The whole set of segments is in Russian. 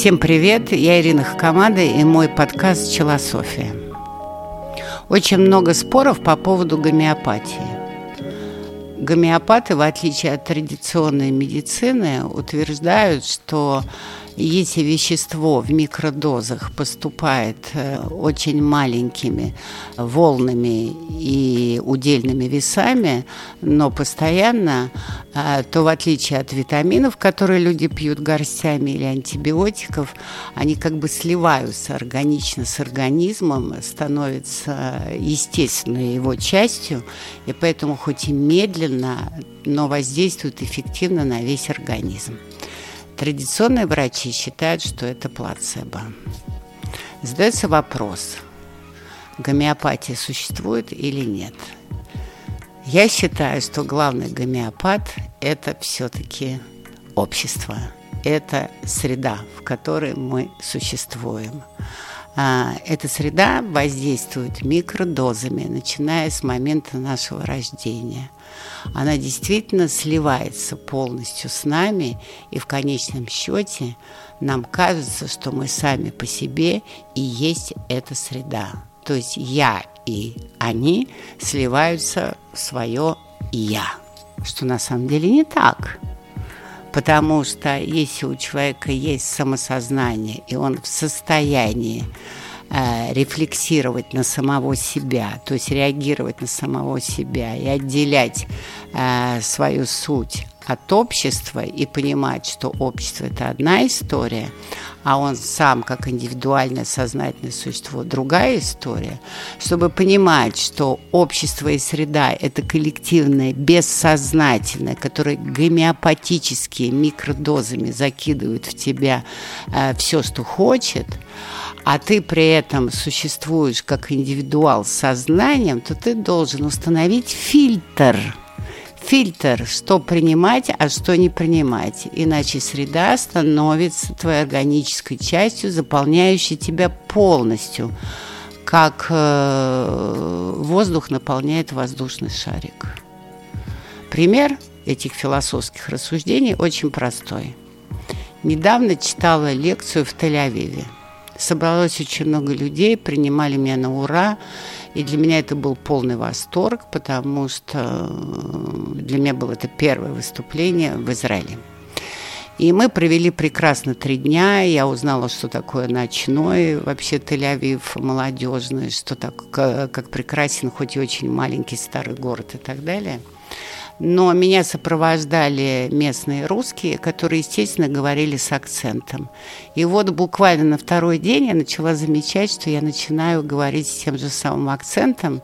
Всем привет, я Ирина Хакамада и мой подкаст «Челософия». Очень много споров по поводу гомеопатии. Гомеопаты, в отличие от традиционной медицины, утверждают, что если вещество в микродозах поступает э, очень маленькими волнами и удельными весами, но постоянно, э, то в отличие от витаминов, которые люди пьют горстями или антибиотиков, они как бы сливаются органично с организмом, становятся естественной его частью, и поэтому хоть и медленно, но воздействуют эффективно на весь организм. Традиционные врачи считают, что это плацебо. Задается вопрос, гомеопатия существует или нет. Я считаю, что главный гомеопат – это все-таки общество. Это среда, в которой мы существуем. А, эта среда воздействует микродозами, начиная с момента нашего рождения. Она действительно сливается полностью с нами, и в конечном счете нам кажется, что мы сами по себе и есть эта среда. То есть я и они сливаются в свое «я», что на самом деле не так. Потому что если у человека есть самосознание, и он в состоянии э, рефлексировать на самого себя, то есть реагировать на самого себя и отделять э, свою суть от общества и понимать, что общество это одна история, а он сам как индивидуальное сознательное существо другая история, чтобы понимать, что общество и среда это коллективное, бессознательное, которое гомеопатическими микродозами закидывает в тебя э, все, что хочет, а ты при этом существуешь как индивидуал с сознанием, то ты должен установить фильтр – фильтр, что принимать, а что не принимать. Иначе среда становится твоей органической частью, заполняющей тебя полностью, как э, воздух наполняет воздушный шарик. Пример этих философских рассуждений очень простой. Недавно читала лекцию в Тель-Авиве. Собралось очень много людей, принимали меня на ура. И для меня это был полный восторг, потому что э, для меня было это первое выступление в Израиле. И мы провели прекрасно три дня. Я узнала, что такое ночной вообще Тель-Авив молодежный, что так, как прекрасен, хоть и очень маленький старый город и так далее – но меня сопровождали местные русские, которые, естественно, говорили с акцентом. И вот буквально на второй день я начала замечать, что я начинаю говорить с тем же самым акцентом.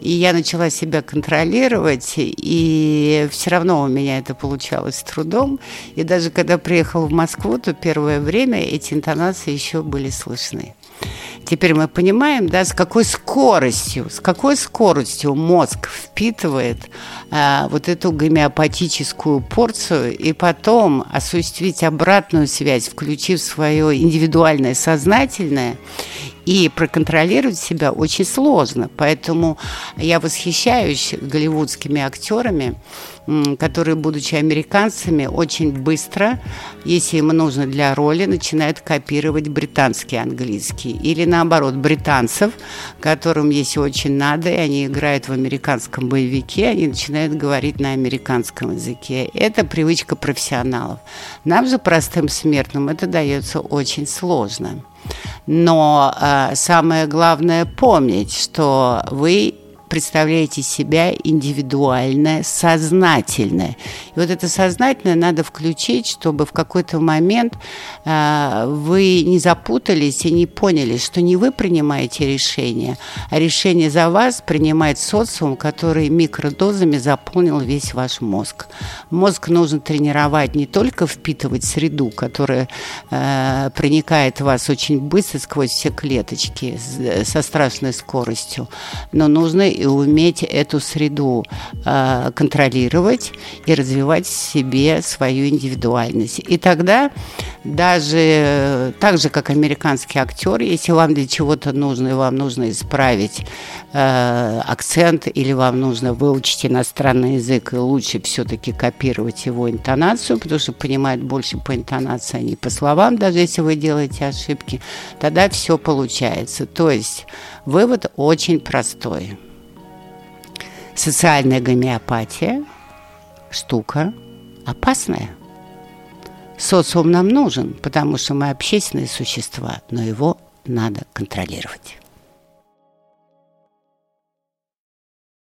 И я начала себя контролировать, и все равно у меня это получалось с трудом. И даже когда приехала в Москву, то первое время эти интонации еще были слышны. Теперь мы понимаем, да, с какой скоростью, с какой скоростью мозг впитывает а, вот эту гомеопатическую порцию и потом осуществить обратную связь, включив свое индивидуальное сознательное и проконтролировать себя очень сложно. Поэтому я восхищаюсь голливудскими актерами, которые, будучи американцами, очень быстро, если им нужно для роли, начинают копировать британский английский. Или наоборот, британцев, которым, если очень надо, и они играют в американском боевике, они начинают говорить на американском языке. Это привычка профессионалов. Нам же, простым смертным, это дается очень сложно. Но э, самое главное помнить, что вы представляете себя индивидуальное, сознательное. И вот это сознательное надо включить, чтобы в какой-то момент э, вы не запутались и не поняли, что не вы принимаете решение, а решение за вас принимает социум, который микродозами заполнил весь ваш мозг. Мозг нужно тренировать не только впитывать среду, которая э, проникает в вас очень быстро сквозь все клеточки со страшной скоростью, но нужно и уметь эту среду э, контролировать и развивать в себе свою индивидуальность. И тогда даже так же, как американский актер, если вам для чего-то нужно, и вам нужно исправить э, акцент, или вам нужно выучить иностранный язык, и лучше все-таки копировать его интонацию, потому что понимает больше по интонации, а не по словам, даже если вы делаете ошибки, тогда все получается. То есть вывод очень простой. Социальная гомеопатия – штука опасная – Социум нам нужен, потому что мы общественные существа, но его надо контролировать.